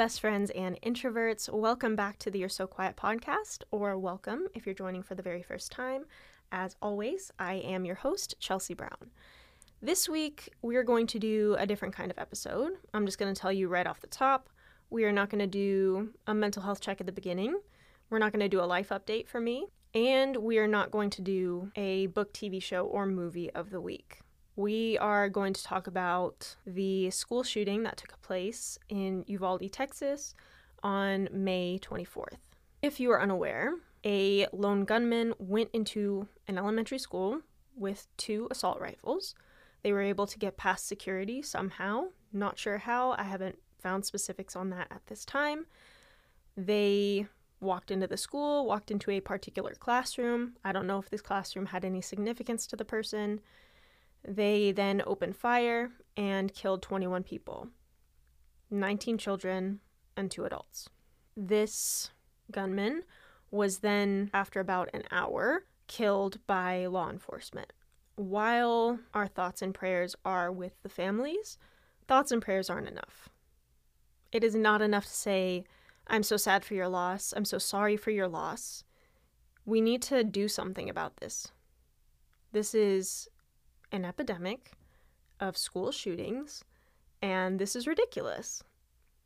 best friends and introverts. Welcome back to the You're So Quiet podcast, or welcome if you're joining for the very first time. As always, I am your host, Chelsea Brown. This week, we're going to do a different kind of episode. I'm just going to tell you right off the top we are not going to do a mental health check at the beginning, we're not going to do a life update for me, and we are not going to do a book, TV show, or movie of the week. We are going to talk about the school shooting that took place in Uvalde, Texas on May 24th. If you are unaware, a lone gunman went into an elementary school with two assault rifles. They were able to get past security somehow. Not sure how. I haven't found specifics on that at this time. They walked into the school, walked into a particular classroom. I don't know if this classroom had any significance to the person. They then opened fire and killed 21 people 19 children and two adults. This gunman was then, after about an hour, killed by law enforcement. While our thoughts and prayers are with the families, thoughts and prayers aren't enough. It is not enough to say, I'm so sad for your loss, I'm so sorry for your loss. We need to do something about this. This is an epidemic of school shootings, and this is ridiculous.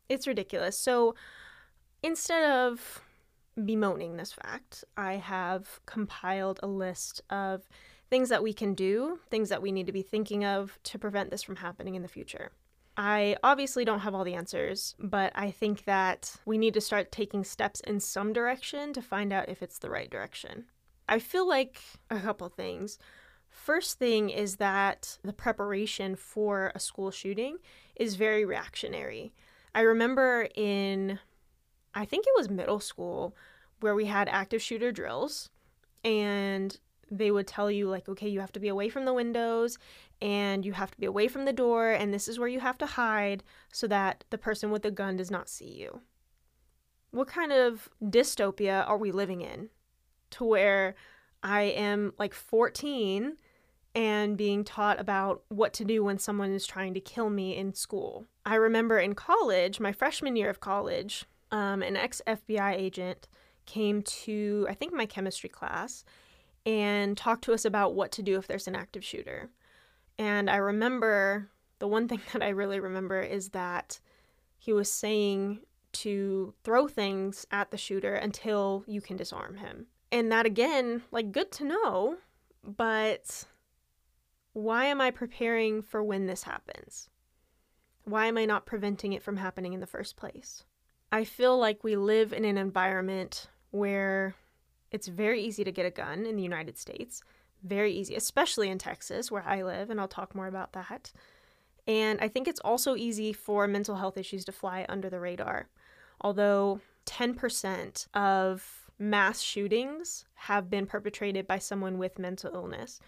It's ridiculous. So instead of bemoaning this fact, I have compiled a list of things that we can do, things that we need to be thinking of to prevent this from happening in the future. I obviously don't have all the answers, but I think that we need to start taking steps in some direction to find out if it's the right direction. I feel like a couple things. First thing is that the preparation for a school shooting is very reactionary. I remember in, I think it was middle school, where we had active shooter drills, and they would tell you, like, okay, you have to be away from the windows and you have to be away from the door, and this is where you have to hide so that the person with the gun does not see you. What kind of dystopia are we living in to where I am like 14 and being taught about what to do when someone is trying to kill me in school. I remember in college, my freshman year of college, um, an ex FBI agent came to, I think, my chemistry class and talked to us about what to do if there's an active shooter. And I remember the one thing that I really remember is that he was saying to throw things at the shooter until you can disarm him. And that again, like, good to know, but why am I preparing for when this happens? Why am I not preventing it from happening in the first place? I feel like we live in an environment where it's very easy to get a gun in the United States, very easy, especially in Texas, where I live, and I'll talk more about that. And I think it's also easy for mental health issues to fly under the radar. Although 10% of mass shootings have been perpetrated by someone with mental illness.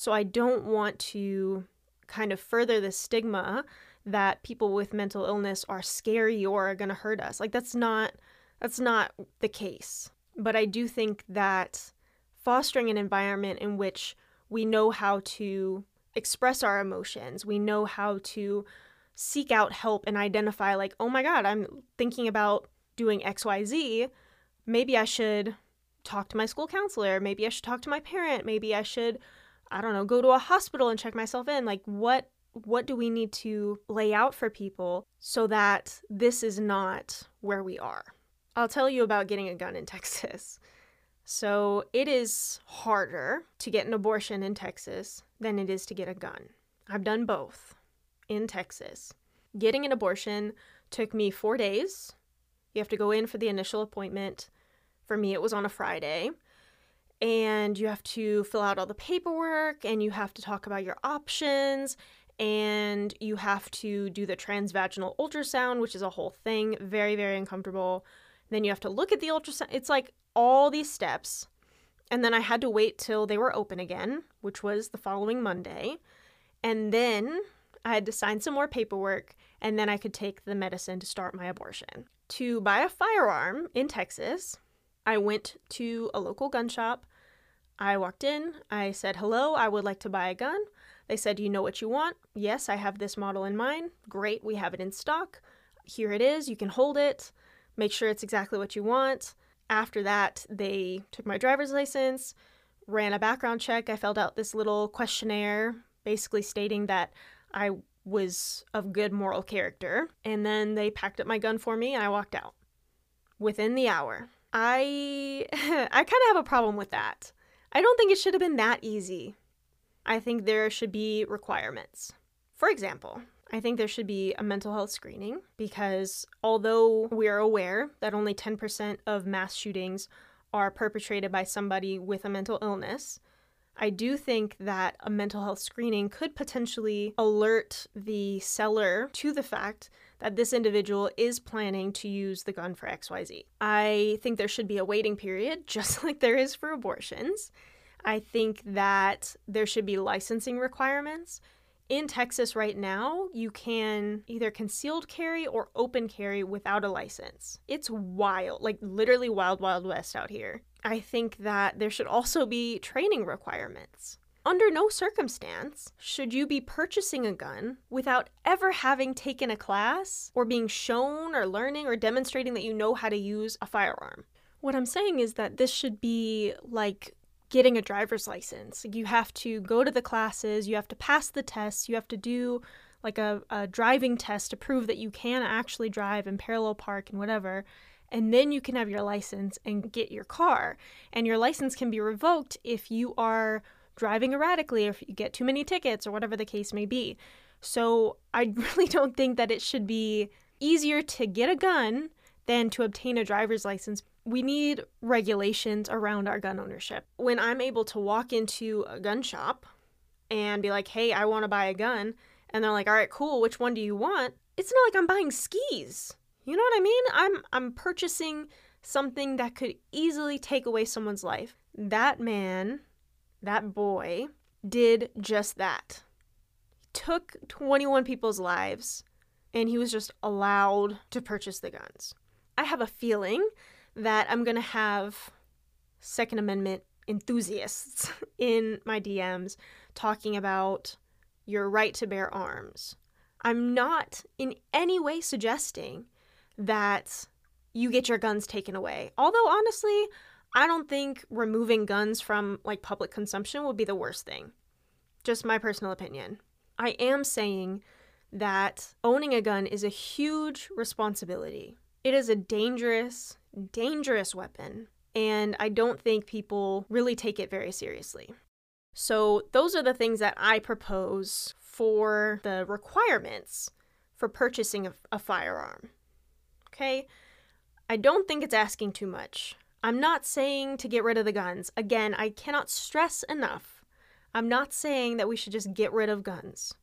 So I don't want to kind of further the stigma that people with mental illness are scary or are going to hurt us. Like that's not that's not the case. But I do think that fostering an environment in which we know how to express our emotions, we know how to seek out help and identify like, "Oh my god, I'm thinking about doing XYZ. Maybe I should talk to my school counselor, maybe I should talk to my parent, maybe I should I don't know, go to a hospital and check myself in. Like what what do we need to lay out for people so that this is not where we are? I'll tell you about getting a gun in Texas. So, it is harder to get an abortion in Texas than it is to get a gun. I've done both in Texas. Getting an abortion took me four days. You have to go in for the initial appointment. For me, it was on a Friday and you have to fill out all the paperwork and you have to talk about your options and you have to do the transvaginal ultrasound, which is a whole thing, very, very uncomfortable. Then you have to look at the ultrasound. It's like all these steps. And then I had to wait till they were open again, which was the following Monday. And then I had to sign some more paperwork, and then I could take the medicine to start my abortion. To buy a firearm in Texas, I went to a local gun shop I walked in, I said, Hello, I would like to buy a gun. They said, You know what you want? Yes, I have this model in mind. Great, we have it in stock. here it is, you can hold it, make sure it's exactly what you want. After that, they took my driver's license, ran a background check. I filled out this little questionnaire basically stating that I was of good moral character. And then they packed up my gun for me and I walked out within the hour. I I kind of have a problem with that. I don't think it should have been that easy. I think there should be requirements. For example, I think there should be a mental health screening because although we are aware that only 10% of mass shootings are perpetrated by somebody with a mental illness, I do think that a mental health screening could potentially alert the seller to the fact that this individual is planning to use the gun for XYZ. I think there should be a waiting period, just like there is for abortions. I think that there should be licensing requirements. In Texas right now, you can either concealed carry or open carry without a license. It's wild, like literally wild, wild west out here. I think that there should also be training requirements. Under no circumstance should you be purchasing a gun without ever having taken a class or being shown or learning or demonstrating that you know how to use a firearm. What I'm saying is that this should be like getting a driver's license. You have to go to the classes, you have to pass the tests, you have to do like a, a driving test to prove that you can actually drive and parallel park and whatever. And then you can have your license and get your car. And your license can be revoked if you are driving erratically if you get too many tickets or whatever the case may be. So I really don't think that it should be easier to get a gun than to obtain a driver's license we need regulations around our gun ownership. When I'm able to walk into a gun shop and be like, hey, I want to buy a gun, and they're like, all right, cool, which one do you want? It's not like I'm buying skis. You know what I mean? I'm I'm purchasing something that could easily take away someone's life. That man, that boy, did just that. He took 21 people's lives and he was just allowed to purchase the guns. I have a feeling that I'm going to have Second Amendment enthusiasts in my DMs talking about your right to bear arms. I'm not in any way suggesting that you get your guns taken away. Although honestly, I don't think removing guns from like public consumption would be the worst thing. Just my personal opinion. I am saying that owning a gun is a huge responsibility. It is a dangerous, dangerous weapon, and I don't think people really take it very seriously. So, those are the things that I propose for the requirements for purchasing a, a firearm. Okay? I don't think it's asking too much. I'm not saying to get rid of the guns. Again, I cannot stress enough. I'm not saying that we should just get rid of guns.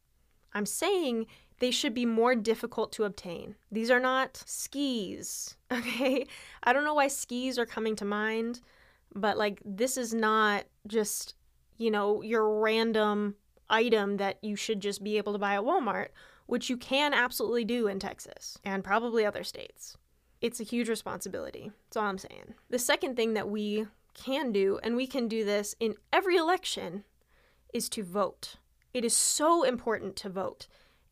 I'm saying they should be more difficult to obtain. These are not skis, okay? I don't know why skis are coming to mind, but like this is not just, you know, your random item that you should just be able to buy at Walmart, which you can absolutely do in Texas and probably other states. It's a huge responsibility. That's all I'm saying. The second thing that we can do, and we can do this in every election, is to vote. It is so important to vote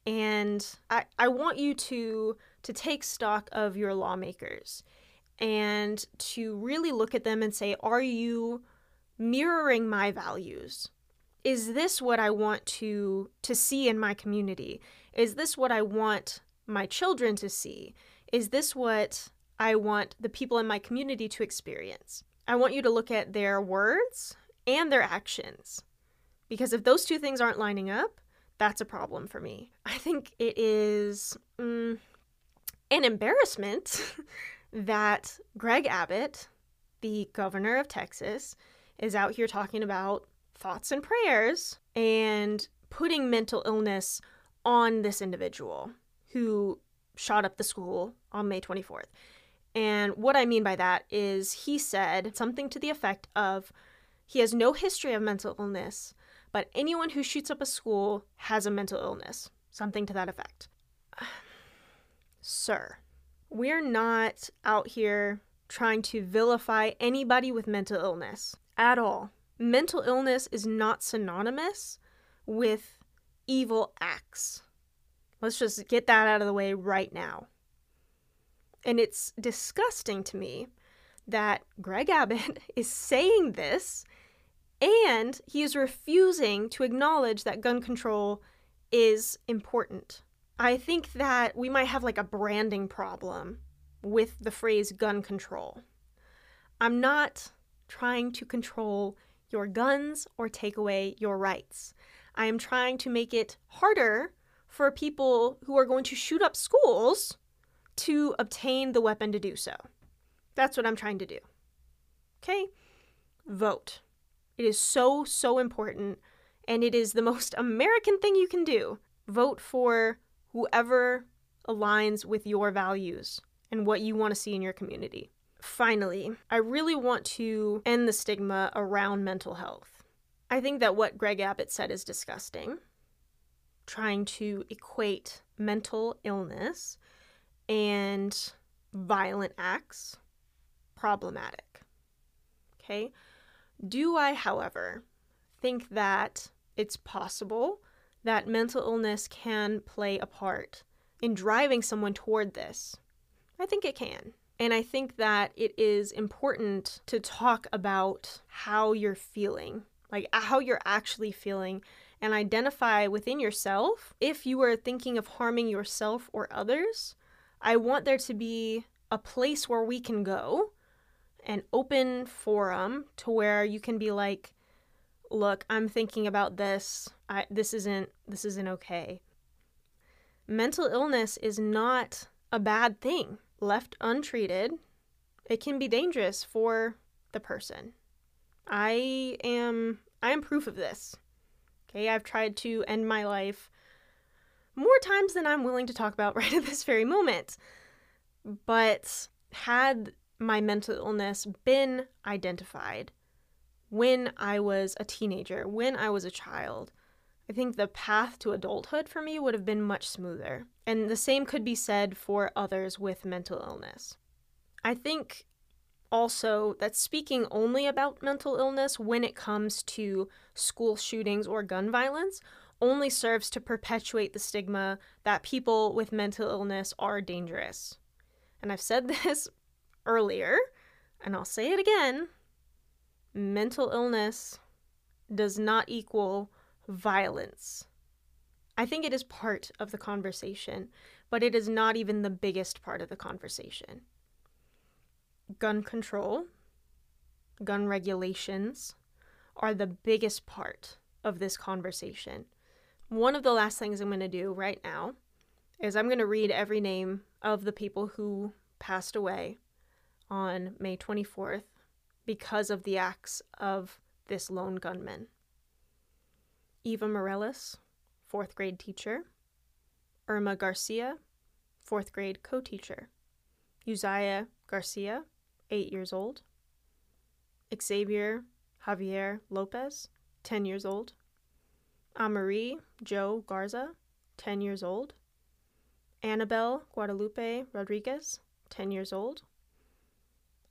and I, I want you to to take stock of your lawmakers and to really look at them and say are you mirroring my values is this what i want to to see in my community is this what i want my children to see is this what i want the people in my community to experience i want you to look at their words and their actions because if those two things aren't lining up that's a problem for me. I think it is mm, an embarrassment that Greg Abbott, the governor of Texas, is out here talking about thoughts and prayers and putting mental illness on this individual who shot up the school on May 24th. And what I mean by that is he said something to the effect of he has no history of mental illness, but anyone who shoots up a school has a mental illness, something to that effect. Sir, we're not out here trying to vilify anybody with mental illness at all. Mental illness is not synonymous with evil acts. Let's just get that out of the way right now. And it's disgusting to me that Greg Abbott is saying this and he is refusing to acknowledge that gun control is important. I think that we might have like a branding problem with the phrase gun control. I'm not trying to control your guns or take away your rights. I am trying to make it harder for people who are going to shoot up schools to obtain the weapon to do so. That's what I'm trying to do. Okay? Vote. It is so, so important, and it is the most American thing you can do. Vote for whoever aligns with your values and what you want to see in your community. Finally, I really want to end the stigma around mental health. I think that what Greg Abbott said is disgusting. Trying to equate mental illness and violent acts, problematic. Okay? Do I, however, think that it's possible that mental illness can play a part in driving someone toward this? I think it can. And I think that it is important to talk about how you're feeling, like how you're actually feeling, and identify within yourself if you are thinking of harming yourself or others. I want there to be a place where we can go, an open forum to where you can be like, look, I'm thinking about this. I, this isn't this isn't okay. Mental illness is not a bad thing left untreated, it can be dangerous for the person. I am I am proof of this. Okay, I've tried to end my life more times than I'm willing to talk about right at this very moment. But had my mental illness been identified when I was a teenager, when I was a child, I think the path to adulthood for me would have been much smoother. And the same could be said for others with mental illness. I think also that speaking only about mental illness when it comes to school shootings or gun violence only serves to perpetuate the stigma that people with mental illness are dangerous. And I've said this earlier, and I'll say it again mental illness does not equal violence. I think it is part of the conversation, but it is not even the biggest part of the conversation. Gun control, gun regulations are the biggest part of this conversation. One of the last things I'm going to do right now is I'm going to read every name of the people who passed away on May 24th because of the acts of this lone gunman. Eva Morales, fourth grade teacher. Irma Garcia, fourth grade co teacher. Uziyah Garcia, eight years old. Xavier Javier Lopez, 10 years old. Amerie Jo Garza, 10 years old. Annabell Guadalupe Rodriguez, 10 years old.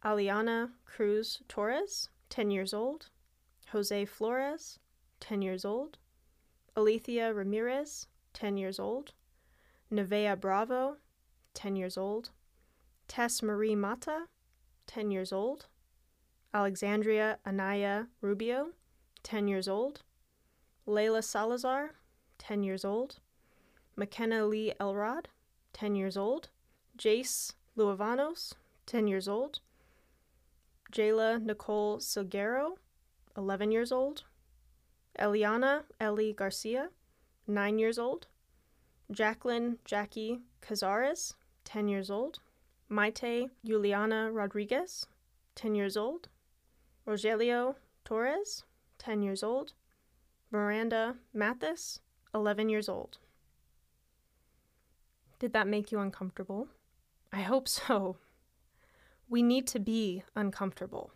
Aliana Cruz Torres, 10 years old. Jose Flores, 10 years old. Alithia Ramirez, 10 years old. Nevaeh Bravo, 10 years old. Tess Marie Mata, 10 years old. Alexandria Aniyah Rubio, 10 years old. Layla Salazar, 10 years old. Makenna Lee Elrod, 10 years old. Jace Luevanos, 10 years old. Jailah Nicole Silguero, 11 years old. Eliahna Ellie Garcia, 9 years old. Jacklyn Jackie Cazares, 10 years old. Maite Yuleana Rodriguez, 10 years old. Rogelio Torres, 10 years old. Maranda Mathis, 11 years old. Did that make you uncomfortable? I hope so. We need to be uncomfortable.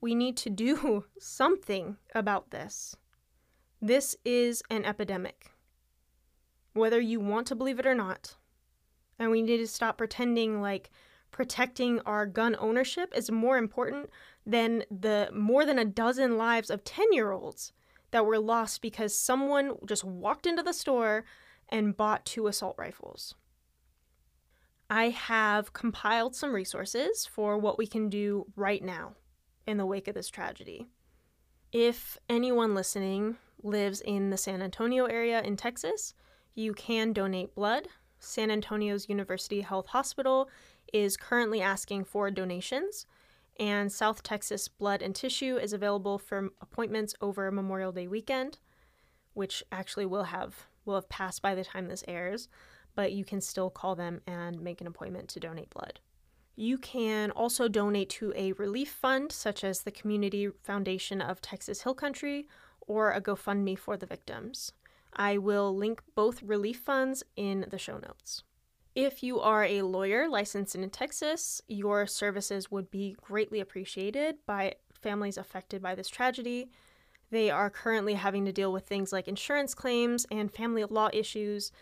We need to do something about this. This is an epidemic, whether you want to believe it or not. And we need to stop pretending like protecting our gun ownership is more important than the more than a dozen lives of 10 year olds that were lost because someone just walked into the store and bought two assault rifles. I have compiled some resources for what we can do right now in the wake of this tragedy. If anyone listening lives in the San Antonio area in Texas, you can donate blood. San Antonio's University Health Hospital is currently asking for donations, and South Texas Blood and Tissue is available for appointments over Memorial Day weekend, which actually will have will have passed by the time this airs, but you can still call them and make an appointment to donate blood. You can also donate to a relief fund such as the Community Foundation of Texas Hill Country or a GoFundMe for the victims. I will link both relief funds in the show notes. If you are a lawyer licensed in Texas, your services would be greatly appreciated by families affected by this tragedy. They are currently having to deal with things like insurance claims and family law issues.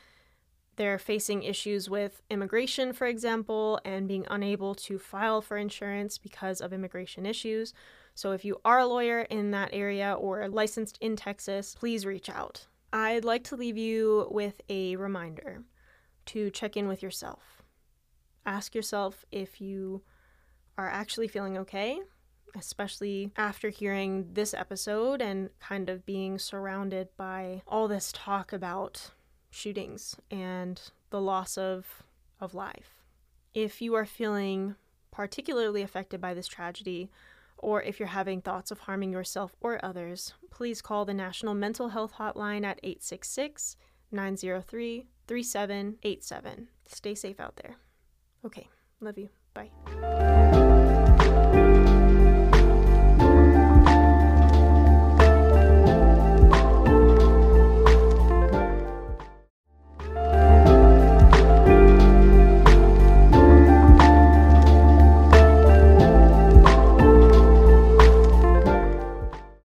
They're facing issues with immigration, for example, and being unable to file for insurance because of immigration issues. So, if you are a lawyer in that area or licensed in Texas, please reach out. I'd like to leave you with a reminder to check in with yourself. Ask yourself if you are actually feeling okay, especially after hearing this episode and kind of being surrounded by all this talk about shootings and the loss of, of life. If you are feeling particularly affected by this tragedy, or if you're having thoughts of harming yourself or others, please call the National Mental Health Hotline at 866 903 3787. Stay safe out there. Okay, love you. Bye.